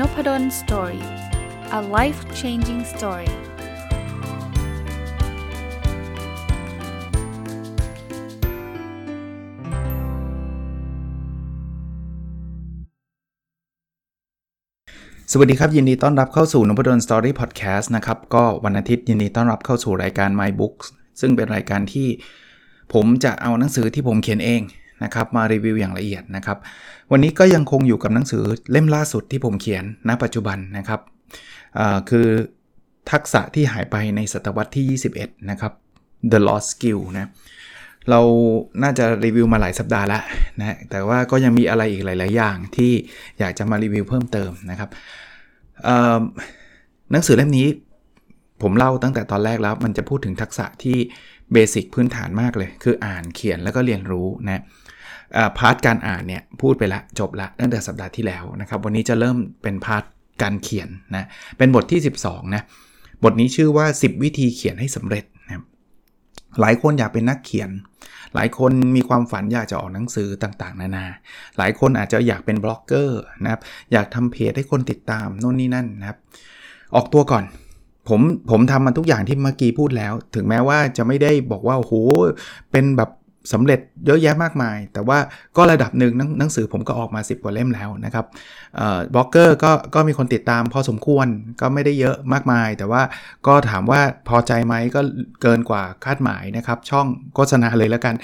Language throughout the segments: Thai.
Nopadol's Story a life changing story สวัสดีครับ ยินดีต้อนรับเข้าสู่ Nopadol's Story Podcast นะครับ ก็วันอาทิตย์ยินดีต้อนรับเข้าสู่รายการ My Books ซึ่งเป็นรายการที่ผมจะเอาหนังสือที่ผมเขียนเอง นะครับมารีวิวอย่างละเอียดนะครับ วันนี้ก็ยังคงอยู่กับหนังสือเล่มล่าสุดที่ผมเขียนณปัจจุบันนะครับคือทักษะที่หายไปในศตวรรษที่ 21 นะครับ The Lost Skill นะเราน่าจะรีวิวมาหลายสัปดาห์แล้วนะแต่ว่าก็ยังมีอะไรอีกหลาย ๆ อย่างที่อยากจะมารีวิวเพิ่มเติมนะครับหนังสือเล่มนี้ผมเล่าตั้งแต่ตอนแรกแล้ว มันจะพูดถึงทักษะที่basic พื้นฐานมากเลย คืออ่านเขียนแล้วก็เรียนรู้นะ part การอ่านเนี่ยพูดไปละจบละตั้งแต่สัปดาห์ที่แล้วนะครับ วันนี้จะเริ่มเป็น part การเขียนนะเป็นบทที่ 12นะบทนี้ชื่อว่า 10 วิธีเขียนให้สำเร็จนะหลายคนอยากเป็นนักเขียน หลายคนมีความฝันอยากจะออกหนังสือต่างๆ นานา หลายคนอาจจะอยากเป็นบล็อกเกอร์นะครับอยากทำเพจให้คนติดตามโน่นนี่นั่นนะครับ ออกตัวก่อนผมผมทำมันทุกอย่างที่เมื่อกี้พูดแล้ว ถึงแม้ว่าจะไม่ได้บอกว่าโอ้โหเป็นแบบ สำเร็จเยอะแยะมากมาย แต่ว่าก็ระดับหนึ่งหนังสือผมก็ออกมา 10 กว่าเล่มแล้วนะครับบล็อกเกอร์ก็ก็มีคนติดตามพอสมควรก็ไม่ได้เยอะมากมาย แต่ว่าก็ถามว่าพอใจไหมก็เกินกว่าคาดหมายนะครับ ช่องโฆษณาเลยแล้วกัน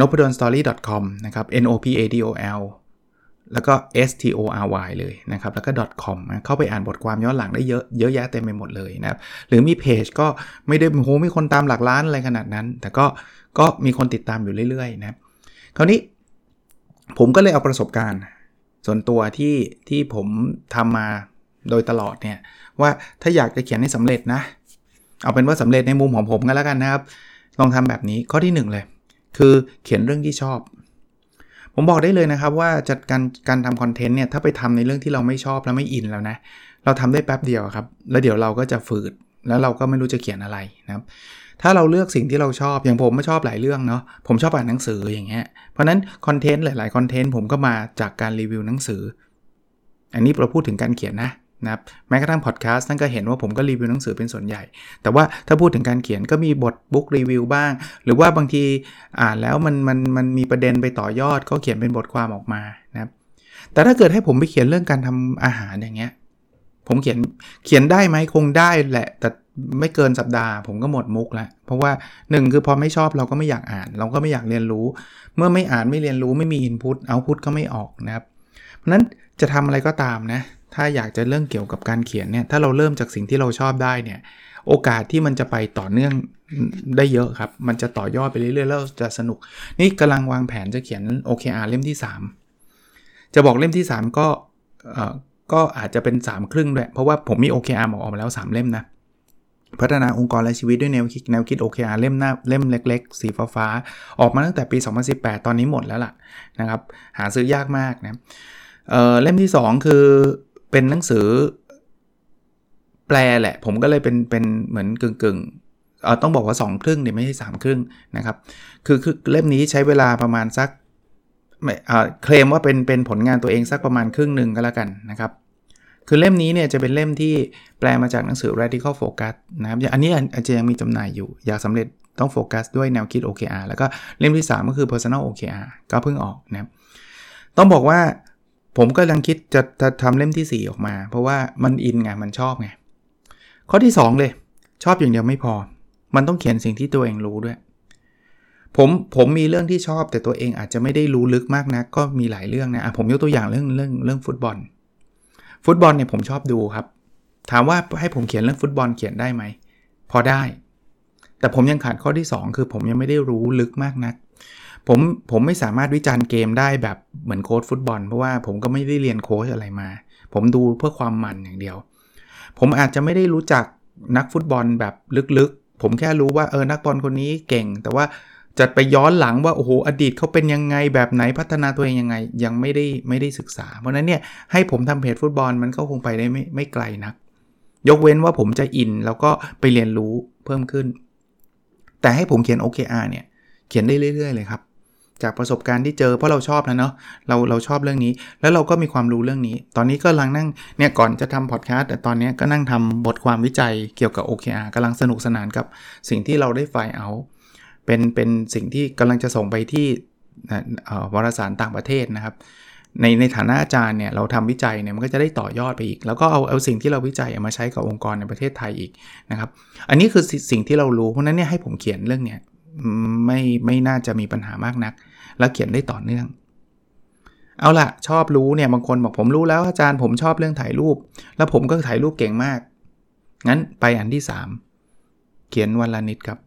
n o p a d o n s t o r y com นะครับ n o p a d o l แล้วก็ s t o r y เลยนะครับ แล้วก็ .com เข้าไปอ่านบทความย้อนหลังได้เยอะเยอะแยะเต็มไปหมดเลยนะครับ หรือมีเพจก็ไม่ได้โหมีคนตามหลักล้านอะไรขนาดนั้น แต่ก็ก็มีคนติดตามอยู่เรื่อยๆนะครับคราวนี้ผมก็เลยเอาประสบการณ์ ส่วนตัวที่ที่ผมทำมาโดยตลอดเนี่ยว่าถ้าอยากจะเขียนให้สำเร็จนะ เอาเป็นว่าสำเร็จในมุมของผมกันแล้วกันนะครับ ลองทำแบบนี้ข้อที่ 1 เลย คือเขียนเรื่องที่ชอบ ผมบอกได้เลยนะครับว่าจัดการการทำคอนเทนต์เนี่ยถ้าไปทำในเรื่องที่เราไม่ชอบแล้วไม่อินแล้วนะ เราทำได้แป๊บเดียวครับ แล้วเดี๋ยวเราก็จะฝืด แล้วเราก็ไม่รู้จะเขียนอะไรนะครับ ถ้าเราเลือกสิ่งที่เราชอบอย่างผมไม่ชอบหลายเรื่องเนาะผมชอบอ่านหนังสืออย่างเงี้ยเพราะนั้นคอนเทนต์หลายๆคอนเทนต์ผมก็มาจากการรีวิวหนังสือ อันนี้เราพูดถึงการเขียนนะ นะครับแม้กระทั่งพอดแคสต์นั่นก็เห็นว่าผมก็รีวิวหนังสือเป็นส่วนใหญ่ แต่ว่าถ้าพูดถึงการเขียนก็มีบทบุ๊กรีวิวบ้าง หรือว่าบางทีอ่านแล้วมันมันมันมีประเด็นไปต่อยอดก็เขียนเป็นบทความออกมานะครับแต่ถ้าเกิดให้ผมไปเขียนเรื่องการทำอาหารอย่างเงี้ยผมเขียนเขียนได้ไหมคงได้แหละ แต่ไม่เกินสัปดาห์ ผมก็หมดมุกแล้ว เพราะว่า 1 คือพอไม่ชอบเราก็ไม่อยากอ่าน เราก็ไม่อยากเรียนรู้ เมื่อไม่อ่านไม่เรียนรู้ไม่มีอินพุตเอาพุตก็ไม่ออกนะครับ เพราะนั้นจะทำอะไรก็ตามนะ ถ้าอยากจะเรื่องเกี่ยวกับการเขียนเนี่ยถ้าเราเริ่มจากสิ่งที่เราชอบได้เนี่ยโอกาสที่มันจะไปต่อเนื่องได้เยอะครับ มันจะต่อยอดไปเรื่อยๆแล้วจะสนุก นี่กำลังวางแผนจะเขียน OKR เล่มที่ 3 จะบอกเล่มที่ 3 ก็ก็อาจจะเป็น 3 ครึ่งด้วย เพราะว่าผมมี OKR ออกมาแล้ว 3 เล่มนะ พัฒนาองค์กรและชีวิตด้วยแนวคิดแนวคิด OKR เล่มหน้าเล่มเล็ก ๆ สีฟ้าๆออกมาตั้งแต่ปี 2018 ตอนนี้หมดแล้วล่ะนะครับ หาซื้อยากมากนะเเล่มที่ 2 คือ เป็นหนังสือ แปลแหละ ผมก็เลยเป็นเป็นเหมือนกึ่งกึ่งเออต้องบอกว่า 2 ครึ่งเนี่ยไม่ใช่สามครึ่งนะครับคือคือเล่มนี้ใช้เวลาประมาณสักเคลมว่าเป็นเป็นผลงานตัวเองสักประมาณครึ่งหนึ่งก็แล้วกันนะครับ คือเล่มนี้เนี่ยจะเป็นเล่มที่แปลมาจากหนังสือ radical focus นะครับอันนี้อาจจะยังมีจำหน่ายอยู่ อยากสำเร็จต้องโฟกัสด้วยแนวคิด OKR แล้วก็เล่มที่ 3 ก็คือ personal OKR ก็เพิ่งออกนะครับต้องบอกว่า ผมก็ยังคิดจะจะทำเล่มที่ 4 ออกมา เพราะว่ามันอินไงมันชอบไงข้อที่ 2 เลย ชอบอย่างเดียวไม่พอ มันต้องเขียนสิ่งที่ตัวเองรู้ด้วย ผมผมมีเรื่องที่ชอบแต่ตัวเองอาจจะไม่ได้รู้ลึกมากนะก็มีหลายเรื่องนะะผมยกตัวอย่างเรื่องเรื่องเรื่องฟุตบอล ฟุตบอลเนี่ยผมชอบดูครับ ถามว่าให้ผมเขียนเรื่องฟุตบอลเขียนได้ไหมพอได้ แต่ผมยังขาดข้อที่ 2 คือผมยังไม่ได้รู้ลึกมากนัก ผมผมไม่สามารถวิจารณ์เกมได้แบบเหมือนโค้ชฟุตบอล เพราะว่าผมก็ไม่ได้เรียนโค้ชอะไรมา ผมดูเพื่อความมันอย่างเดียว ผมอาจจะไม่ได้รู้จักนักฟุตบอลแบบลึกๆ ผมแค่รู้ว่าเออนักบอลคนนี้เก่ง แต่ว่าจะไปย้อนหลังว่าโอ้โหอดีตเขาเป็นยังไงแบบไหนพัฒนาตัวเองยังไง ยังไม่ได้ไม่ได้ศึกษา เพราะนั้นเนี่ยให้ผมทำเพจฟุตบอลมันก็คงไปได้ไม่ไม่ไกลนัก ยกเว้นว่าผมจะอินแล้วก็ไปเรียนรู้เพิ่มขึ้น แต่ให้ผมเขียน OKR เนี่ยเขียนได้เรื่อย ๆ เลยครับ จากประสบการณ์ที่เจอเพราะเราชอบนะเนาะเราเราชอบเรื่องนี้ แล้วเราก็มีความรู้เรื่องนี้ ตอนนี้ก็กำลังนั่งเนี่ยก่อนจะทำพอดแคสต์แต่ตอนนี้ก็นั่งทำบทความวิจัยเกี่ยวกับ OKR กำลังสนุกสนานกับสิ่งที่เราได้ไฟล์เอาเป็นเป็นสิ่งที่กำลังจะส่งไปที่วารสารต่างประเทศนะครับ ในในฐานะอาจารย์เนี่ยเราทำวิจัยเนี่ยมันก็จะได้ต่อยอดไปอีก แล้วก็เอาเอาสิ่งที่เราวิจัยมาใช้กับองค์กรในประเทศไทยอีกนะครับ อันนี้คือสิ่งที่เรารู้เพราะนั้นเนี่ยให้ผมเขียนเรื่องเนี้ย ไม่ไม่น่าจะมีปัญหามากนัก แล้วเขียนได้ต่อเนื่อง เอาละชอบรู้เนี่ยบางคนบอกผมรู้แล้วอาจารย์ผมชอบเรื่องถ่ายรูป แล้วผมก็ถ่ายรูปเก่งมาก งั้นไปอันที่ 3 เขียนวันละนิดครับ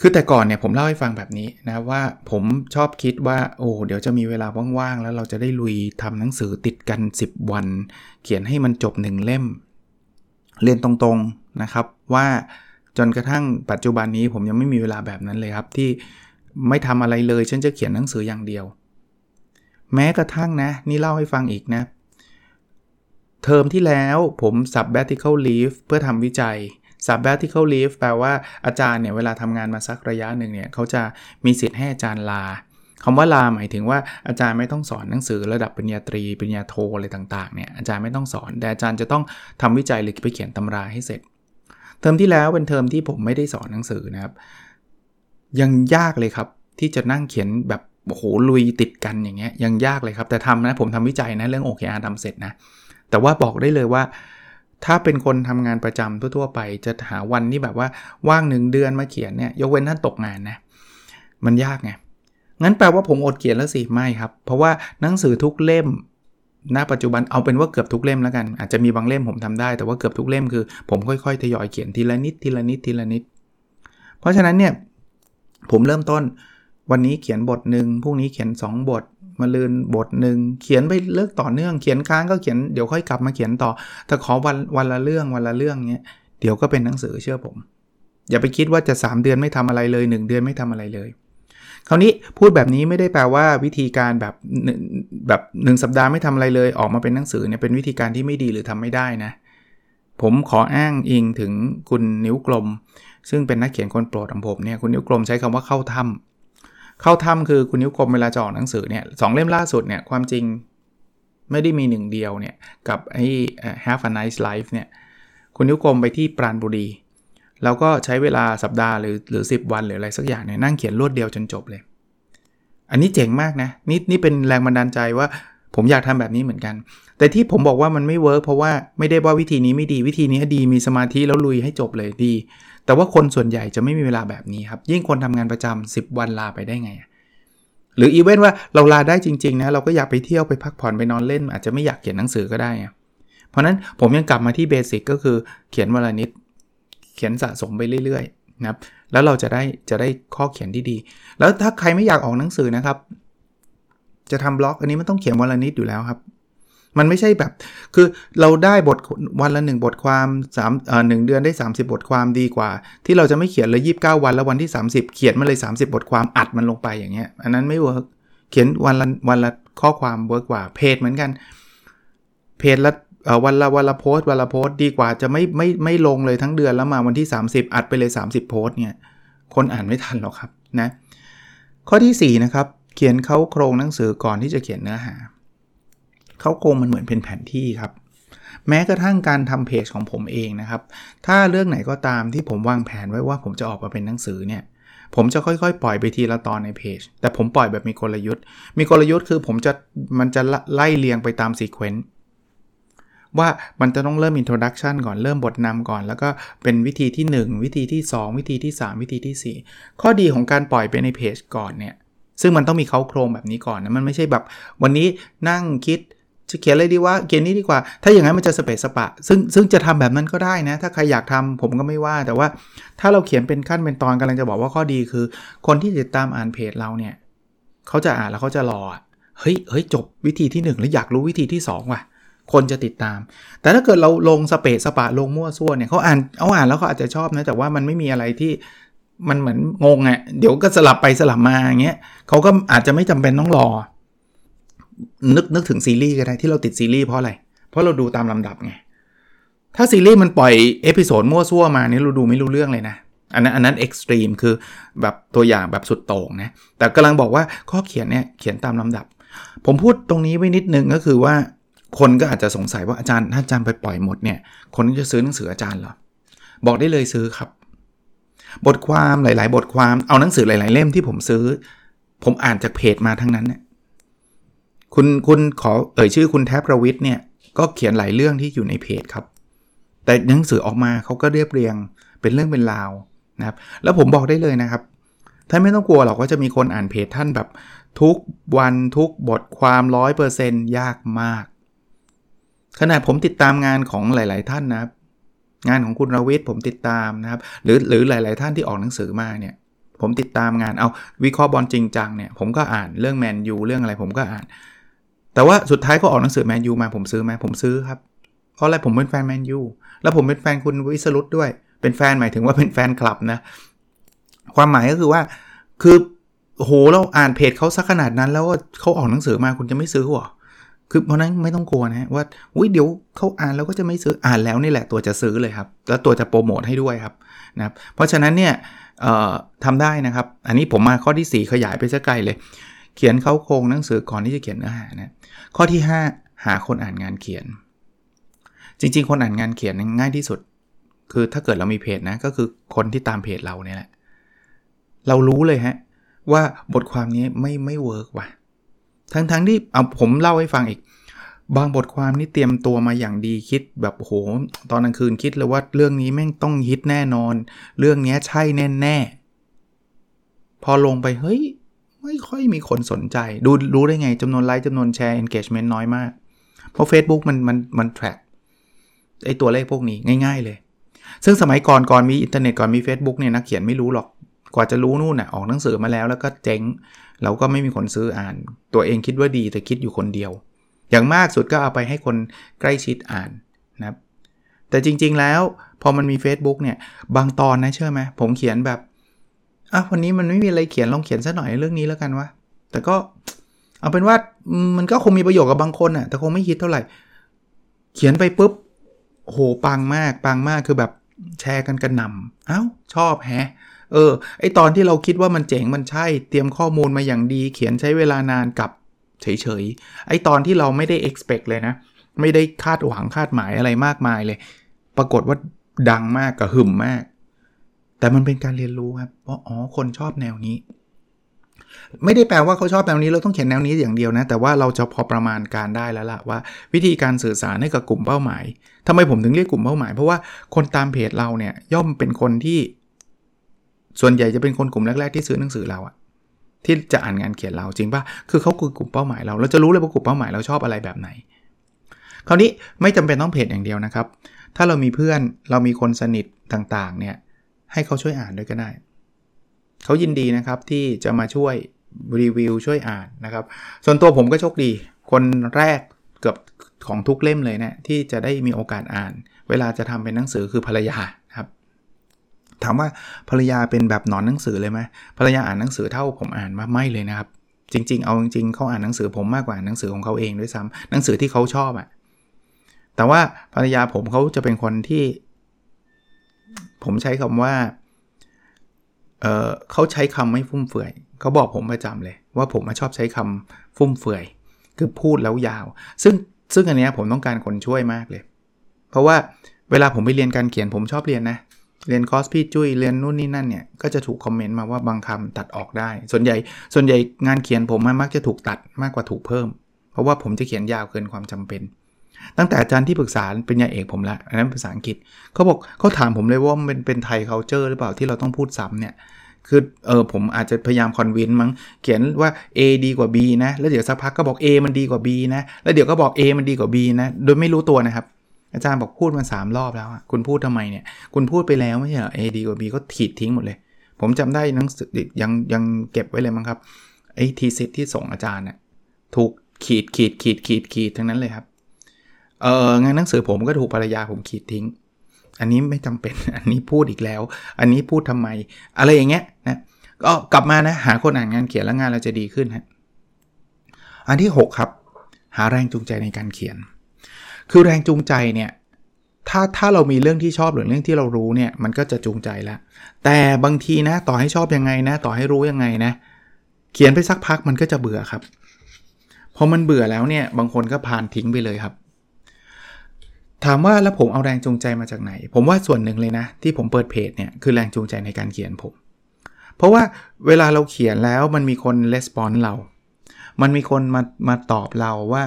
คือแต่ก่อนเนี่ยผมเล่าให้ฟังแบบนี้นะว่าผมชอบคิดว่าโอ้เดี๋ยวจะมีเวลาว่างๆแล้วเราจะได้ลุยทำหนังสือติดกัน 10 วัน เขียนให้มันจบหนึ่งเล่ม เรียนตรงๆนะครับว่า จนกระทั่งปัจจุบันนี้ผมยังไม่มีเวลาแบบนั้นเลยครับ ที่ไม่ทำอะไรเลยฉันจะเขียนหนังสืออย่างเดียว แม้กระทั่งนะ นี่เล่าให้ฟังอีกนะ เทอมที่แล้วผม sabbatical leave เพื่อทำวิจัย sabbatical leave แปลว่าอาจารย์เนี่ยเวลาทำงานมาสักระยะหนึ่งเนี่ยเขาจะมีสิทธิ์ให้อาจารย์ลาคำว่าลาหมายถึงว่าอาจารย์ไม่ต้องสอนหนังสือระดับปริญญาตรีปริญญาโทอะไรต่างๆเนี่ยอาจารย์ไม่ต้องสอน แต่อาจารย์จะต้องทำวิจัยหรือไปเขียนตำราให้เสร็จ เทอมที่แล้วเป็นเทอมที่ผมไม่ได้สอนหนังสือนะครับ ยังยากเลยครับ ที่จะนั่งเขียนแบบโอ้โหลุยติดกันอย่างเงี้ยยังยากเลยครับ แต่ทำนะผมทำวิจัยนะเรื่อง OKR ทำเสร็จนะ แต่ว่าบอกได้เลยว่า ถ้าเป็นคนทำงานประจำทั่วๆไป จะหาวันที่แบบว่าว่างหนึ่งเดือนมาเขียนเนี่ยยกเว้นท่านตกงานนะ มันยากไงงั้นแปลว่าผมอดเขียนแล้วสิไม่ครับ เพราะว่าหนังสือทุกเล่ม ณปัจจุบันเอาเป็นว่าเกือบทุกเล่มแล้วกัน อาจจะมีบางเล่มผมทำได้ แต่ว่าเกือบทุกเล่มคือ ผมค่อยๆทยอยเขียนทีละนิดทีละนิดทีละนิด เพราะฉะนั้นเนี่ยผมเริ่มต้นวันนี้เขียนบทหนึ่งพรุ่งนี้เขียน 2 บทมาลืนบทหนึ่งเขียนไปเลิกต่อเนื่องเขียนค้างก็เขียนเดี๋ยวค่อยกลับมาเขียนต่อแต่ขอวันวันละเรื่องวันละเรื่องเนี้ยเดี๋ยวก็เป็นหนังสือเชื่อผม อย่าไปคิดว่าจะ 3 เดือนไม่ทำอะไรเลย 1 เดือนไม่ทำอะไรเลย คราวนี้พูดแบบนี้ไม่ได้แปลว่าวิธีการแบบแบบหนึ่งสัปดาห์ไม่ทำอะไรเลยออกมาเป็นหนังสือเนี่ยเป็นวิธีการที่ไม่ดีหรือทำไม่ได้นะ ผมขออ้างอิงถึงคุณนิ้วกลม ซึ่งเป็นนักเขียนคนโปรดของผมเนี่ยคุณนิ้วกลมใช้คำว่าเข้าถ้ำเข้าถ้ำคือคุณนิ้วกลมเวลาจะออกหนังสือเนี่ยสองเล่มล่าสุดเนี่ยความจริงไม่ได้มีหนึ่งเดียวเนี่ยกับไอ้ Have a nice life เนี่ยคุณนิ้วกลมไปที่ปราณบุรี เราก็ใช้เวลาสัปดาห์หรือหรือ 10 วันหรืออะไรสักอย่างเนี่ยนั่งเขียนรวดเดียวจนจบเลย อันนี้เจ๋งมากนะนี่นี่เป็นแรงบันดาลใจว่าผมอยากทำแบบนี้เหมือนกัน แต่ที่ผมบอกว่ามันไม่ work เพราะว่าไม่ได้ว่าวิธีนี้ไม่ดีวิธีนี้ดีมีสมาธิแล้วลุยให้จบเลยดี แต่ว่าคนส่วนใหญ่จะไม่มีเวลาแบบนี้ครับ ยิ่งคนทำงานประจำ10 วันลาไปได้ไง หรืออีเวนต์ว่าเราลาได้จริงๆนะเราก็อยากไปเที่ยวไปพักผ่อนไปนอนเล่น อาจจะไม่อยากเขียนหนังสือก็ได้ เพราะนั้นผมยังกลับมาที่เบสิกก็คือเขียนวันละนิด เขียนสะสมไปเรื่อยๆนะครับแล้วเราจะได้จะได้ข้อเขียนที่ดี แล้วถ้าใครไม่อยากออกหนังสือนะครับ จะทำบล็อกอันนี้มันต้องเขียนวันละนิดอยู่แล้วครับมันไม่ใช่แบบ คือเราได้บทวันละหนึ่งบทความ3เอ่อหเดือนได้ 30 บทความดีกว่า ที่เราจะไม่เขียนเลย29 วันแล้ววันที่ 30 เขียนมาเลย 30 บทความอัดมันลงไปอย่างเงี้ย อันนั้นไม่ work เขียนวันละวันละข้อความ work กว่าเพจเหมือนกัน เพจละ วันละวันละโพสต์วันละโพสต์ดีกว่าจะไม่ไม่ไม่ลงเลยทั้งเดือนแล้วมาวันที่ 30 อัดไปเลย 30 โพสต์เนี่ยคนอ่านไม่ทันหรอกครับนะข้อที่4นะครับเขียนเขาโครงหนังสือก่อนที่จะเขียนเนื้อหา เขาโครงมันเหมือนเป็นแผนที่ครับ แม้กระทั่งการทำเพจของผมเองนะครับ ถ้าเรื่องไหนก็ตามที่ผมวางแผนไว้ว่าผมจะออกมาเป็นหนังสือเนี่ยผมจะค่อยๆ ปล่อยไปทีละตอนในเพจ แต่ผมปล่อยแบบมีกลยุทธ์ มีกลยุทธ์คือผมจะมันจะไล่เรียงไปตามซีเควนต์ ว่ามันจะต้องเริ่ม introduction ก่อนเริ่มบทนำก่อน แล้วก็เป็นวิธีที่ 1 วิธีที่ 2 วิธีที่ 3 วิธีที่ 4 ข้อดีของการปล่อยไปในเพจก่อนเนี่ยซึ่งมันต้องมีเขาโครงแบบนี้ก่อนนะมันไม่ใช่แบบวันนี้นั่งคิดจะเขียนอะไรดีว่าเขียนนี้ดีกว่า ถ้าอย่างนั้นมันจะสเปซสปะ ซึ่งซึ่งจะทำแบบนั้นก็ได้นะ ถ้าใครอยากทำผมก็ไม่ว่า แต่ว่าถ้าเราเขียนเป็นขั้นเป็นตอนกำลังจะบอกว่าข้อดีคือ คนที่ติดตามอ่านเพจเราเนี่ยเขาจะอ่านแล้วเขาจะรอเฮ้ยเฮ้ยจบวิธีที่ 1 แล้วอยากรู้วิธีที่2ว่ะ คนจะติดตาม แต่ถ้าเกิดเราลงสเปซสปะลงมั่วซั่วเนี่ยเขาอ่านเอาอ่านแล้วเขาอาจจะชอบนะแต่ว่ามันไม่มีอะไรที่มันเหมือนงงอะ่ะเดี๋ยวก็สลับไปสลับมาอย่างเงี้ยเขาก็อาจจะไม่จำเป็นต้องรอ นึกนึกถึงซีรีส์ก็ได้ที่เราติดซีรีส์เพราะอะไร เพราะเราดูตามลำดับไงถ้าซีรีส์มันปล่อย episode มั่วซั่วมาเนี่ยเราดูไม่รู้เรื่องเลยนะอันนั้นอันนั้น extreme คือแบบตัวอย่างแบบสุดโต่งนะแต่กำลังบอกว่าข้อเขียนเนี่ยเขียนตามลำดับ ผมพูดตรงนี้ไว้นิดนึงก็คือว่า คนก็อาจจะสงสัยว่าอาจารย์ถ้าอาจารย์ไปปล่อยหมดเนี่ยคนจะซื้อหนังสืออาจารย์เหรอบอกได้เลยซื้อครับ บทความหลาย ๆ บทความเอาหนังสือหลาย ๆ เล่มที่ผมซื้อ ผมอ่านจากเพจมาทั้งนั้นเนี่ยคุณคุณขอเอ่ยชื่อคุณแทบประวิทย์เนี่ยก็เขียนหลายเรื่องที่อยู่ในเพจครับ แต่หนังสือออกมาเขาก็เรียบเรียงเป็นเรื่องเป็นราวนะครับ แล้วผมบอกได้เลยนะครับท่านไม่ต้องกลัวหรอกว่าจะมีคนอ่านเพจท่านแบบทุกวันทุกบทความ100%ยากมาก ขนาดผมติดตามงานของหลาย ๆ ท่านนะครับ งานของคุณรวิทย์ผมติดตามนะครับ หรือหรือหลาย ๆ ท่านที่ออกหนังสือมาเนี่ย ผมติดตามงานเอาวิเคราะห์บอลจริงจังเนี่ยผมก็อ่านเรื่องแมนยูเรื่องอะไรผมก็อ่าน แต่ว่าสุดท้ายก็ออกหนังสือแมนยูมาผมซื้อไหมผมซื้อครับ เพราะอะไรผมเป็นแฟนแมนยูแล้วผมเป็นแฟนคุณวิสรุตด้วย เป็นแฟนหมายถึงว่าเป็นแฟนคลับนะความหมายก็คือว่าคือโหเราอ่านเพจเขาสักขนาดนั้น แล้วว่าเขาออกหนังสือมาคุณจะไม่ซื้อหรอ คือเพราะนั้นไม่ต้องกลัวนะว่าอุ้ยเดี๋ยวเขาอ่านแล้วก็จะไม่ซื้ออ่านแล้วนี่แหละตัวจะซื้อเลยครับ แล้วตัวจะโปรโมทให้ด้วยครับนะครับ เพราะฉะนั้นเนี่ยทำได้นะครับ อันนี้ผมมาข้อที่ 4 ขยายไปสักไกลเลย เขียนเขาโครงหนังสือก่อนที่จะเขียนเนื้อหานะข้อที่ 5 หาคนอ่านงานเขียน จริง ๆ คนอ่านงานเขียนง่ายที่สุด คือถ้าเกิดเรามีเพจนะก็คือคนที่ตามเพจเราเนี่ยแหละเรารู้เลยฮะว่าบทความนี้ไม่ไม่เวิร์กว่ะ ทั้งๆทที่เอาผมเล่าให้ฟังอีก บางบทความนี่เตรียมตัวมาอย่างดีคิดแบบโหตอนกลางคืนคิดเลยว่าเรื่องนี้แม่งต้องฮิตแน่นอน เรื่องนี้ใช่แน่แน่พอลงไปเฮ้ย ไม่ค่อยมีคนสนใจ ดูรู้ได้ไงจำนวนไลค์จำนวนแชร์ engagement น้อยมาก เพราะ Facebook มันมันมัน track ไอตัวเลขพวกนี้ง่าย ๆ เลย ซึ่งสมัยก่อนก่อนมีอินเทอร์เน็ตก่อนมี Facebook เนี่ยนักเขียนไม่รู้หรอกกว่าจะรู้นู่นน่ะออกหนังสือมาแล้วแล้วก็เจ๊ง เราก็ไม่มีคนซื้ออ่าน ตัวเองคิดว่าดีแต่คิดอยู่คนเดียว อย่างมากสุดก็เอาไปให้คนใกล้ชิดอ่านนะครับแต่จริงๆแล้วพอมันมี Facebook เนี่ยบางตอนนะเชื่อไหมผมเขียนแบบอะวันนี้มันไม่มีอะไรเขียนลองเขียนสัหน่อยเรื่องนี้แล้วกันวะแต่ก็เอาเป็นว่ามันก็คงมีประโยชน์กับบางคนอะแต่คงไม่ฮิตเท่าไหร่ เขียนไปปุ๊บโหปังมากปังมากคือแบบแชร์กันกระหน่ำเอ้าชอบแฮะ เออไอตอนที่เราคิดว่ามันเจ๋งมันใช่เตรียมข้อมูลมาอย่างดีเขียนใช้เวลานานกับเฉยๆไอตอนที่เราไม่ได้ expect เลยนะ ไม่ได้คาดหวังคาดหมายอะไรมากมายเลย ปรากฏว่าดังมากกับหึมมาก แต่มันเป็นการเรียนรู้ครับว่าอ๋อคนชอบแนวนี้ ไม่ได้แปลว่าเขาชอบแนวนี้เราต้องเขียนแนวนี้อย่างเดียวนะ แต่ว่าเราจะพอประมาณการได้แล้วล่ะว่า วิธีการสื่อสารให้กับกลุ่มเป้าหมายทำไมผมถึงเรียกกลุ่มเป้าหมาย เพราะว่าคนตามเพจเราเนี่ยย่อมเป็นคนที่ ส่วนใหญ่จะเป็นคนกลุ่มแรกๆที่ซื้อหนังสือเราอะที่จะอ่านงานเขียนเราจริงปะคือเขาคือกลุ่มเป้าหมายเรา เราจะรู้เลยว่ากลุ่มเป้าหมายเราชอบอะไรแบบไหน คราวนี้ไม่จำเป็นต้องเพจอย่างเดียวนะครับ ถ้าเรามีเพื่อนเรามีคนสนิทต่างๆเนี่ยให้เขาช่วยอ่านด้วยก็ได้ เขายินดีนะครับที่จะมาช่วยรีวิวช่วยอ่านนะครับ ส่วนตัวผมก็โชคดี คนแรกเกือบของทุกเล่มเลยเนะี่ยที่จะได้มีโอกาสอ่าน เวลาจะทำเป็นหนังสือคือภรรยาครับ ถามว่าภรรยาเป็นแบบหนอนหนังสือเลยไหมภรรยาอ่านหนังสือเท่าผมอ่านมาไม่เลยนะครับ จริง ๆ เอาจริงๆเขาอ่านหนังสือผมมากกว่าหนังสือของเขาเองด้วยซ้ำหนังสือที่เขาชอบอะ่ะแต่ว่าภรรยาผมเขาจะเป็นคนที่ ผมใช้คำว่าเเขาใช้คำไม่ฟุ่มเฟือยเขาบอกผมประจำเลย ว่าผมชอบใช้คำฟุ่มเฟือยคือพูดแล้วยาว ซึ่งซึ่งอันนี้ผมต้องการคนช่วยมากเลย เพราะว่าเวลาผมไปเรียนการเขียนผมชอบเรียนนะ เรียนคอร์สพี่จุ้ยเรียนนู่นนี่นั่นเนี่ยก็จะถูกคอมเมนต์มาว่าบางคำตัดออกได้ ส่วนใหญ่ส่วนใหญ่งานเขียนผมมักจะถูกตัดมากกว่าถูกเพิ่ม เพราะว่าผมจะเขียนยาวเกินความจำเป็น ตั้งแต่อาจารย์ที่ปรึกษาเป็นยาเอกผมละอันนั้นภาษาอังกฤษเขาบอกเขาถามผมเลยว่ามันเป็นเป็นไทย culture หรือเปล่าที่เราต้องพูดซ้ำเนี่ยคือเออผมอาจจะพยายามคอนวินมั้งเขียนว่า A ดีกว่า B นะ แล้วเดี๋ยวสักพักก็บอก A มันดีกว่า B นะ แล้วเดี๋ยวก็บอก A มันดีกว่า B นะ โดยไม่รู้ตัวนะครับ อาจารย์บอกพูดมาสามรอบแล้วคุณพูดทำไมเนี่ย คุณพูดไปแล้วไม่ใช่เหรอ A ดีกว่า B ก็ถีดทิ้งหมดเลย ผมจำได้หนังสือยังยังเก็บไว้เลยมั้งครับไอ้ทีซิตที่ส่งอาจารย์น่ะถูกขีดขีดขีดขีดขีดทั้งนั้นเลยครับ เอองานหนังสือผมก็ถูกภรรยาผมขีดทิ้ง อันนี้ไม่จำเป็น อันนี้พูดอีกแล้ว อันนี้พูดทำไม อะไรอย่างเงี้ยนะ ก็กลับมานะ หาคนอ่านงานเขียนแล้วงานเราจะดีขึ้นฮะอันที่ 6 ครับ หาแรงจูงใจในการเขียน คือแรงจูงใจเนี่ยถ้าถ้าเรามีเรื่องที่ชอบหรือเรื่องที่เรารู้เนี่ยมันก็จะจูงใจแล้วแต่บางทีนะต่อให้ชอบยังไงนะ ต่อให้รู้ยังไงนะ เขียนไปสักพักมันก็จะเบื่อครับพอมันเบื่อแล้วเนี่ยบางคนก็ผ่านทิ้งไปเลยครับ ถามว่าแล้วผมเอาแรงจูงใจมาจากไหน ผมว่าส่วนหนึ่งเลยนะ ที่ผมเปิดเพจเนี่ยคือแรงจูงใจในการเขียนผม เพราะว่าเวลาเราเขียนแล้วมันมีคนレスปอนเรา มันมีคนมามาตอบเราว่า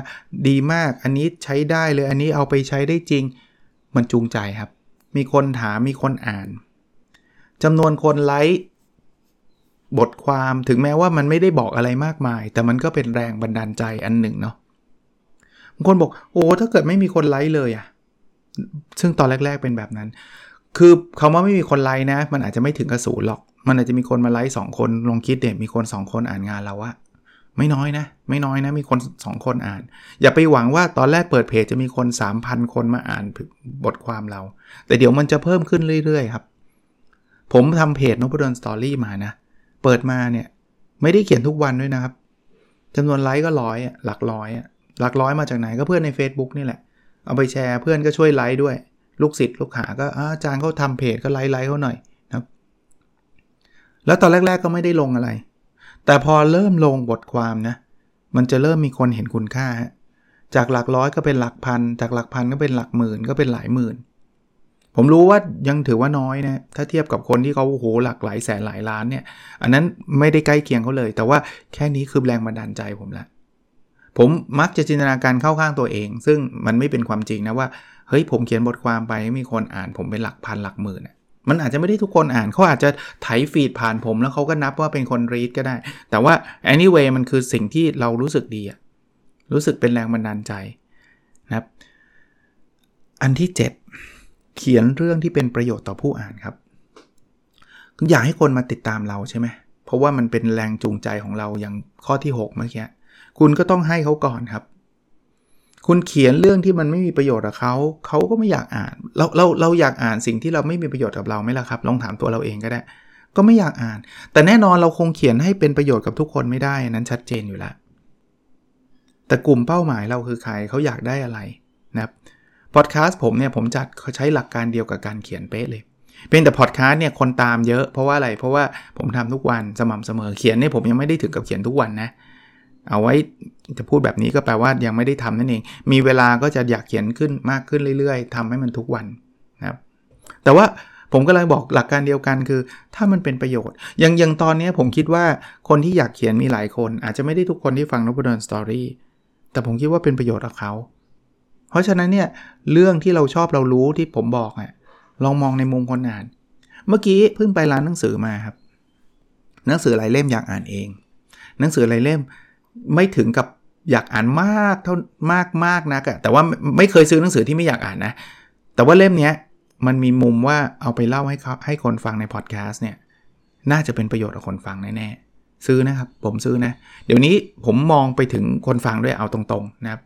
ดีมากอันนี้ใช้ได้เลยอันนี้เอาไปใช้ได้จริง มันจูงใจครับ มีคนถามมีคนอ่านจำนวนคนไลค์บทความถึงแม้ว่ามันไม่ได้บอกอะไรมากมาย แต่มันก็เป็นแรงบันดาลใจอันหนึ่งเนาะบางคนบอกโอ้ถ้าเกิดไม่มีคนไลค์เลยอะซึ่งตอนแรก ๆเป็นแบบนั้น คือคาว่าไม่มีคนไลค์นะ มันอาจจะไม่ถึงกระสูนหรอก มันอาจจะมีคนมาไลค์สองคนลองคิดเด็มีคน 2 คนอ่านงานเราอะ ไม่น้อยนะ ไม่น้อยนะ มีคน 2 คนอ่าน อย่าไปหวังว่าตอนแรกเปิดเพจจะมีคน 3,000 คนมาอ่านบทความเรา แต่เดี๋ยวมันจะเพิ่มขึ้นเรื่อยๆครับ ผมทำเพจ Nopadol's Story มานะ เปิดมาเนี่ย ไม่ได้เขียนทุกวันด้วยนะครับจำนวนไลค์ก็ร้อยหลักร้อยหลักร้อยมาจากไหนก็เพื่อนใน Facebook นี่แหละ เอาไปแชร์เพื่อนก็ช่วยไลค์ด้วย ลูกศิษย์ลูกหาก็อาจารย์เขาทำเพจก็ไลค์ไลค์เขาหน่อยนะครับ แล้วตอนแรก ๆก็ไม่ได้ลงอะไร แต่พอเริ่มลงบทความนะ มันจะเริ่มมีคนเห็นคุณค่า จากหลักร้อยก็เป็นหลักพัน จากหลักพันก็เป็นหลักหมื่นก็เป็นหลายหมื่น ผมรู้ว่ายังถือว่าน้อยนะ ถ้าเทียบกับคนที่เขาโอ้โหหลักหลายแสนหลายล้านเนี่ย อันนั้นไม่ได้ใกล้เคียงเขาเลย แต่ว่าแค่นี้คือแรงบันดาลใจผมละ ผมมักจะจินตนาการเข้าข้างตัวเอง ซึ่งมันไม่เป็นความจริงนะว่า เฮ้ยผมเขียนบทความไปมีคนอ่านผมเป็นหลักพันหลักหมื่น มันอาจจะไม่ได้ทุกคนอ่านเขาอาจจะไถฟีดผ่านผมแล้วเขาก็นับว่าเป็นคนรีดก็ได้ แต่ว่า anyway มันคือสิ่งที่เรารู้สึกดีอะรู้สึกเป็นแรงบันดาลใจนะครับ อันที่ 7 เขียนเรื่องที่เป็นประโยชน์ต่อผู้อ่านครับอยากให้คนมาติดตามเราใช่ไหมเพราะว่ามันเป็นแรงจูงใจของเราอย่างข้อที่ 6 เมื่อกี้คุณก็ต้องให้เขาก่อนครับ คุณเขียนเรื่องที่มันไม่มีประโยชน์กับเขาเขาก็ไม่อยากอ่าน เราเราเราอยากอ่านสิ่งที่เราไม่มีประโยชน์กับเราไหมล่ะครับ ลองถามตัวเราเองก็ได้ ก็ไม่อยากอ่าน แต่แน่นอนเราคงเขียนให้เป็นประโยชน์กับทุกคนไม่ได้นั้นชัดเจนอยู่แล้วแต่กลุ่มเป้าหมายเราคือใครเขาอยากได้อะไรนะครับพอดแคสต์ผมเนี่ยผมจัดเขาใช้หลักการเดียวกับการเขียนเป๊ะเลยเป็นแต่พอดแคสต์เนี่ยคนตามเยอะเพราะว่าอะไรเพราะว่าผมทำทุกวันสม่ำเสมอเขียนเนี่ยผมยังไม่ได้ถึงกับเขียนทุกวันนะเเอาไว้จะพูดแบบนี้ก็แปลว่ายังไม่ได้ทำนั่นเอง มีเวลาก็จะอยากเขียนขึ้นมากขึ้นเรื่อย ๆทำให้มันทุกวันนะครับ แต่ว่าผมก็เลยบอกหลักการเดียวกันคือ ถ้ามันเป็นประโยชน์อย่างอย่างตอนนี้ผมคิดว่าคนที่อยากเขียนมีหลายคน อาจจะไม่ได้ทุกคนที่ฟังนบดอนสตอรี่แต่ผมคิดว่าเป็นประโยชน์กับเขา เพราะฉะนั้นเนี่ยเรื่องที่เราชอบเรารู้ที่ผมบอกอะลองมองในมุมคนอ่าน เมื่อกี้เพิ่งไปร้านหนังสือมาครับ หนังสือหลายเล่มอยากอ่านเอง หนังสือหลายเล่ม ไม่ถึงกับอยากอ่านมากเท่ามากมากนักอะแต่ว่าไม่เคยซื้อหนังสือที่ไม่อยากอ่านนะ แต่ว่าเล่มนี้มันมีมุมว่าเอาไปเล่าให้เขาให้คนฟังในพอดแคสต์เนี่ยน่าจะเป็นประโยชน์กับคนฟังแน่ๆซื้อนะครับ ผมซื้อนะ เดี๋ยวนี้ผมมองไปถึงคนฟังด้วยเอาตรงๆนะครับ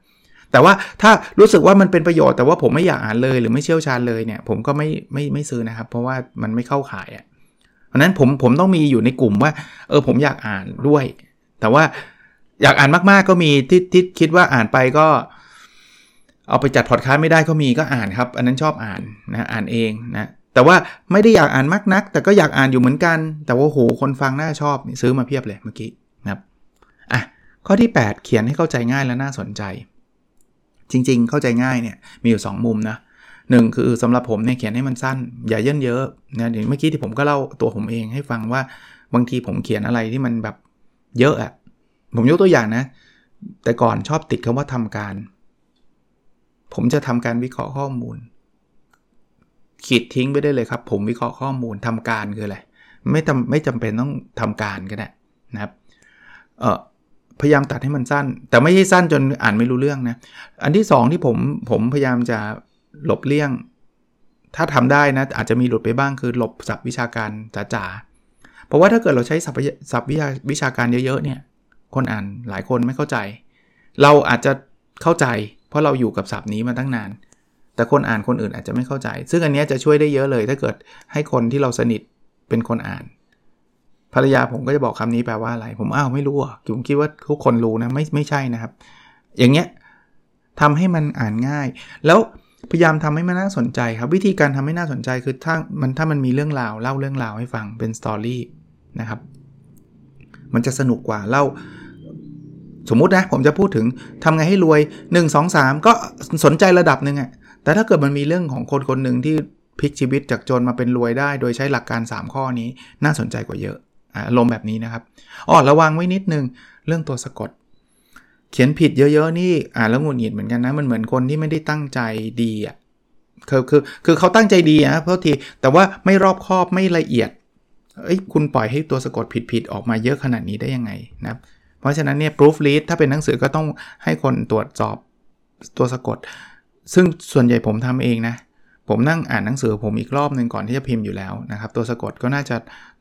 แต่ว่าถ้ารู้สึกว่ามันเป็นประโยชน์แต่ว่าผมไม่อยากอ่านเลยหรือไม่เชี่ยวชาญเลยเนี่ย ผมก็ไม่ไม่ไม่ซื้อนะครับ เพราะว่ามันไม่เข้าขายอะ่ะเพราะนั้นผมผมต้องมีอยู่ในกลุ่มว่า เออผมอยากอ่านด้วย แต่ว่า อยากอ่านมากๆก็มีที่ที่คิดว่าอ่านไปก็ เอาไปจัดพอดคาสต์ไม่ได้ก็มีก็อ่านครับ อันนั้นชอบอ่านนะอ่านเองนะแต่ว่าไม่ได้อยากอ่านมากนัก แต่ก็อยากอ่านอยู่เหมือนกัน แต่ว่าโหคนฟังน่าชอบซื้อมาเพียบเลยเมื่อกี้นะครับอะข้อที่ 8 เขียนให้เข้าใจง่ายและน่าสนใจ จริง ๆ เข้าใจง่ายเนี่ยมีอยู่ 2 มุมนะหนึ่งคือสำหรับผมเนี่ยเขียนให้มันสั้น อย่าเยินเยอะนะอย่างเมื่อกี้ที่ผมก็เล่าตัวผมเองให้ฟังว่าบางทีผมเขียนอะไรที่มันแบบเยอะอะ ผมยกตัวอย่างนะ แต่ก่อนชอบติดคำว่าทำการ ผมจะทำการวิเคราะห์ข้อมูล ขีดทิ้งไปได้เลยครับ ผมวิเคราะห์ข้อมูลทำการคืออะไร ไม่จำไม่จำเป็นต้องทำการก็ได้นะครับ เออพยายามตัดให้มันสั้น แต่ไม่ใช่สั้นจนอ่านไม่รู้เรื่องนะ อันที่ 2 ที่ผมผมพยายามจะหลบเลี่ยง ถ้าทำได้นะ อาจจะมีหลุดไปบ้างคือหลบศัพท์วิชาการจ๋าๆ เพราะว่าถ้าเกิดเราใช้ศัพท์ศัพท์วิชาวิชาการเยอะๆเนี่ย คนอ่านหลายคนไม่เข้าใจ เราอาจจะเข้าใจ เพราะเราอยู่กับศัพท์นี้มาตั้งนาน แต่คนอ่านคนอื่นอาจจะไม่เข้าใจ ซึ่งอันนี้จะช่วยได้เยอะเลย ถ้าเกิดให้คนที่เราสนิทเป็นคนอ่าน ภรรยาผมก็จะบอกคำนี้แปลว่าอะไร ผมอ้าวไม่รู้อะผมคิดว่าทุกคนรู้นะไม่ไม่ใช่นะครับ อย่างเงี้ยทำให้มันอ่านง่าย แล้วพยายามทำให้มันน่าสนใจครับ วิธีการทำให้น่าสนใจคือถ้ามันถ้ามันมีเรื่องราวเล่าเรื่องราวให้ฟังเป็นสตอรี่นะครับ มันจะสนุกกว่าเล่า สมมุตินะผมจะพูดถึงทำไงให้รวย 1 2 3 ก็สนใจระดับหนึ่งอะแต่ถ้าเกิดมันมีเรื่องของคนคนหนึ่งที่พลิกชีวิตจากจนมาเป็นรวยได้ โดยใช้หลักการ 3 ข้อนี้น่าสนใจกว่าเยอะอารมณ์แบบนี้นะครับอ๋อระวังไว้นิดนึงเรื่องตัวสะกด เขียนผิดเยอะๆนี่อ่านแล้วหงุดหงิดเหมือนกันนะมันเหมือนคนที่ไม่ได้ตั้งใจดีอะคือคือคือเขาตั้งใจดีนะเพราะทีแต่ว่าไม่รอบคอบไม่ละเอียดเอ้ยคุณปล่อยให้ตัวสะกดผิดๆออกมาเยอะขนาดนี้ได้ยังไงนะครับ เพราะฉะนั้นเนี่ย proofread ถ้าเป็นหนังสือก็ต้องให้คนตรวจสอบตัวสะกด ซึ่งส่วนใหญ่ผมทำเองนะ ผมนั่งอ่านหนังสือผมอีกรอบหนึ่งก่อนที่จะพิมพ์อยู่แล้วนะครับ ตัวสะกดก็น่าจะ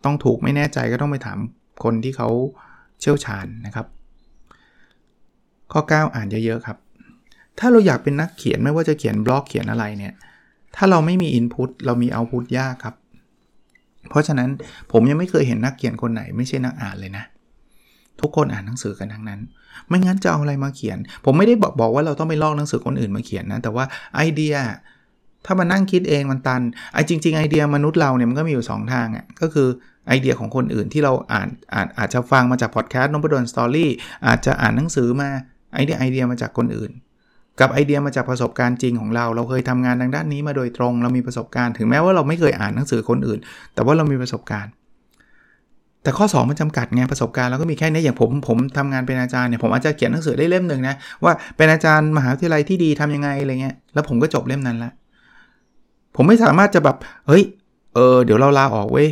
ต้องถูกไม่แน่ใจก็ต้องไปถามคนที่เขาเชี่ยวชาญนะครับ ข้อ 9 อ่านเยอะๆครับ ถ้าเราอยากเป็นนักเขียนไม่ว่าจะเขียนบล็อกเขียนอะไรเนี่ย ถ้าเราไม่มีอินพุตเรามีเอาพุตยากครับ เพราะฉะนั้นผมยังไม่เคยเห็นนักเขียนคนไหนไม่ใช่นักอ่านเลยนะ ทุกคนอ่านหนังสือกันทั้งนั้น ไม่งั้นจะเอาอะไรมาเขียน ผมไม่ได้บอกบอกว่าเราต้องไปลอกหนังสือคนอื่นมาเขียนนะ แต่ว่าไอเดีย ถ้ามานั่งคิดเองมันตัน ไอจริง ๆ ไอเดียมนุษย์เราเนี่ยมันก็มีอยู่ 2 ทางอะ่ะ ก็คือไอเดียของคนอื่นที่เราอ่านอ่านอาจจะฟังมาจากพอดแคสต์ Nopadol's Story อาจจะอ่านหนังสือมาไอเดียไอเดียมาจากคนอื่น กับไอเดียมาจากประสบการณ์จริงของเรา เราเคยทำงานทางด้านนี้มาโดยตรง เรามีประสบการณ์ ถึงแม้ว่าเราไม่เคยอ่านหนังสือคนอื่น แต่ว่าเรามีประสบการณ์ แต่ข้อ 2 มันจำกัดไงประสบการณ์เราก็มีแค่นี้อย่างผมผมทำงานเป็นอาจารย์เนี่ยผมอาจจะเขียนหนังสือได้เล่มหนึ่งนะว่าเป็นอาจารย์มหาวิทยาลัยที่ดีทํำยังไงอะไรเงี้ยแล้วผมก็จบเล่มนั้นละผมไม่สามารถจะแบบเฮ้ยเออเดี๋ยวเราลาออกเว้ย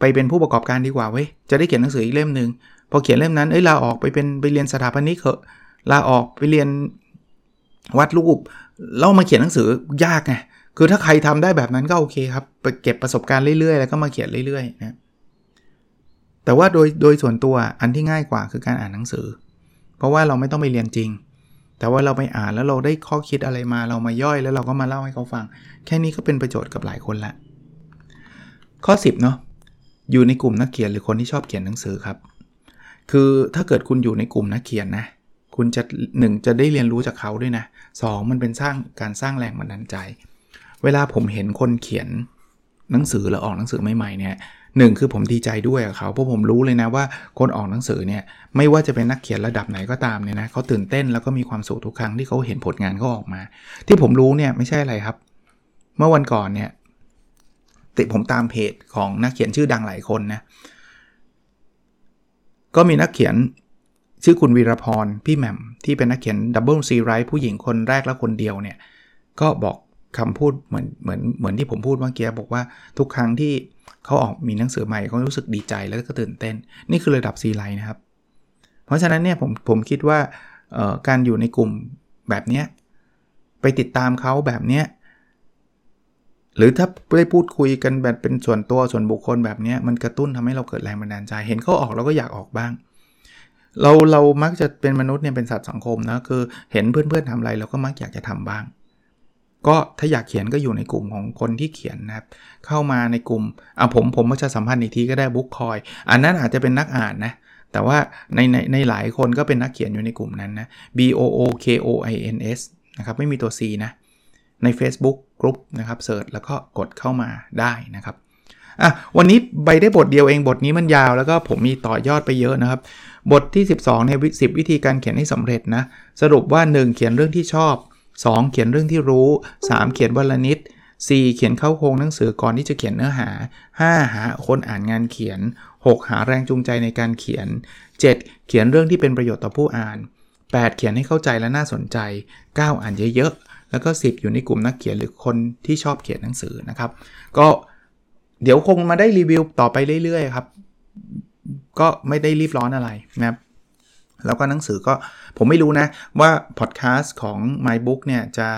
ไปเป็นผู้ประกอบการดีกว่าเว้ยจะได้เขียนหนังสืออีกเล่มหนึ่งพอเขียนเล่มนั้นเอ้ยลาออกไปเป็นไปเรียนสถาปนิกเหอะลาออกไปเรียนวัดรูปแล้วมาเขียนหนังสือยากไงคือถ้าใครทำได้แบบนั้นก็โอเคครับไปเก็บประสบการณ์เรื่อยๆแล้วก็มาเขียนเรื่อยๆนะ แต่ว่าโดยโดยส่วนตัวอันที่ง่ายกว่าคือการอ่านหนังสือ เพราะว่าเราไม่ต้องไปเรียนจริง แต่ว่าเราไปอ่านแล้วเราได้ข้อคิดอะไรมาเรามาย่อยแล้วเราก็มาเล่าให้เขาฟัง แค่นี้ก็เป็นประโยชน์กับหลายคนละ ข้อ 10เนาะอยู่ในกลุ่มนักเขียนหรือคนที่ชอบเขียนหนังสือครับ คือถ้าเกิดคุณอยู่ในกลุ่มนักเขียนนะ คุณจะ 1 จะได้เรียนรู้จากเขาด้วยนะ 2 มันเป็นสร้างการสร้างแรงบันดาลใจ เวลาผมเห็นคนเขียนหนังสือหรือออกหนังสือใหม่ๆเนี่ย หนึ่งคือผมดีใจด้วยกับเขาเพราะผมรู้เลยนะว่าคนออกหนังสือเนี่ยไม่ว่าจะเป็นนักเขียนระดับไหนก็ตามเนี่ยนะเขาตื่นเต้นแล้วก็มีความสุขทุกครั้งที่เขาเห็นผลงานเขาออกมา ที่ผมรู้เนี่ยไม่ใช่อะไรครับ เมื่อวันก่อนเนี่ยติผมตามเพจของนักเขียนชื่อดังหลายคนนะก็มีนักเขียนชื่อคุณวีรพรพี่แหม่มที่เป็นนักเขียน double ซีไรต์ผู้หญิงคนแรกและคนเดียวเนี่ยก็บอกคำพูดเหมือนเหมือนเหมือนที่ผมพูดเมื่อกี้บอกว่าทุกครั้งที่ เขาออกมีหนังสือใหม่เขารู้สึกดีใจแล้วก็ตื่นเต้น นี่คือระดับซีไรต์นะครับ เพราะฉะนั้นเนี่ยผมผมคิดว่าการอยู่ในกลุ่มแบบนี้ไปติดตามเขาแบบเนี้ยหรือถ้าได้พูดคุยกันแบบเป็นส่วนตัวส่วนบุคคลแบบนี้มันกระตุ้นทำให้เราเกิดแรงบันดาลใจ เห็นเขาออกเราก็อยากออกบ้าง เราเรามักจะเป็นมนุษย์เนี่ยเป็นสัตว์สังคมนะคือเห็นเพื่อนๆทำอะไรเราก็มักอยากจะทำบ้าง ก็ถ้าอยากเขียนก็อยู่ในกลุ่มของคนที่เขียนนะครับ เข้ามาในกลุ่มอะผมผมก็จะสัมพันธ์อีกทีก็ได้บุ๊กคอยอันนั้นอาจจะเป็นนักอ่านนะ แต่ว่าในในในหลายคนก็เป็นนักเขียนอยู่ในกลุ่มนั้นนะ B O O K O I N S นะครับไม่มีตัว C นะ ใน Facebook กลุ่มนะครับเสิร์ชแล้วก็กดเข้ามาได้นะครับอะวันนี้ใบได้บทเดียวเองบทนี้มันยาวแล้วก็ผมมีต่อยอดไปเยอะนะครับ บทที่ 12ในสิวิธีการเขียนให้สำเร็จนะ สรุปว่า 1 เขียนเรื่องที่ชอบ 2. เขียนเรื่องที่รู้ 3. เขียนวันละนิด 4. เขียนเข้าโครงหนังสือก่อนที่จะเขียนเนื้อหา 5. หาคนอ่านงานเขียน 6. หาแรงจูงใจในการเขียน 7. เขียนเรื่องที่เป็นประโยชน์ต่อผู้อ่าน 8. เขียนให้เข้าใจและน่าสนใจ 9. อ่านเยอะๆ แล้วก็ 10 อยู่ในกลุ่มนักเขียนหรือคนที่ชอบเขียนหนังสือนะครับ ก็เดี๋ยวคงมาได้รีวิวต่อไปเรื่อยๆครับ ก็ไม่ได้รีบร้อนอะไรนะครับ แล้วก็หนังสือก็ผมไม่รู้นะว่าพอดแคสต์ของ MyBook เนี่ยจะ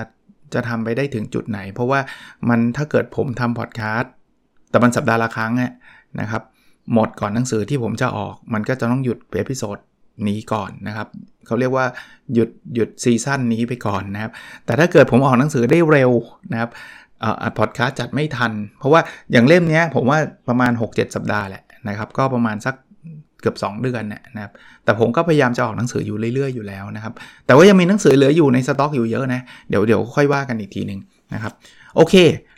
จะทำไปได้ถึงจุดไหน เพราะว่ามันถ้าเกิดผมทำพอดแคสต์แต่มันสัปดาห์ละครั้งนะครับหมดก่อนหนังสือที่ผมจะออก มันก็จะต้องหยุด episode นี้ก่อนนะครับเขาเรียกว่าหยุดหยุดซีซั่นนี้ไปก่อนนะครับ แต่ถ้าเกิดผมออกหนังสือได้เร็วนะครับพอดแคสต์จัดไม่ทัน เพราะว่าอย่างเล่มนี้ผมว่าประมาณ 6-7 สัปดาห์แหละนะครับ ก็ประมาณสัก เกือบ 2 เดือนนะครับแต่ผมก็พยายามจะออกหนังสืออยู่เรื่อยๆอยู่แล้วนะครับ แต่ว่ายังมีหนังสือเหลืออยู่ในสต็อกอยู่เยอะนะเดี๋ยวเดี๋ยวค่อยว่ากันอีกทีหนึ่งนะครับโอเค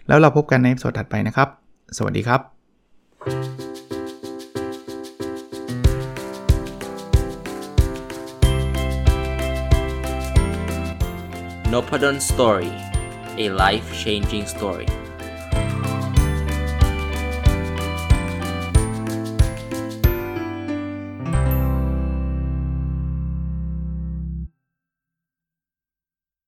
แล้วเราพบกันในสดถัดไปนะครับ สวัสดีครับ n o p ด d o n Story a life changing story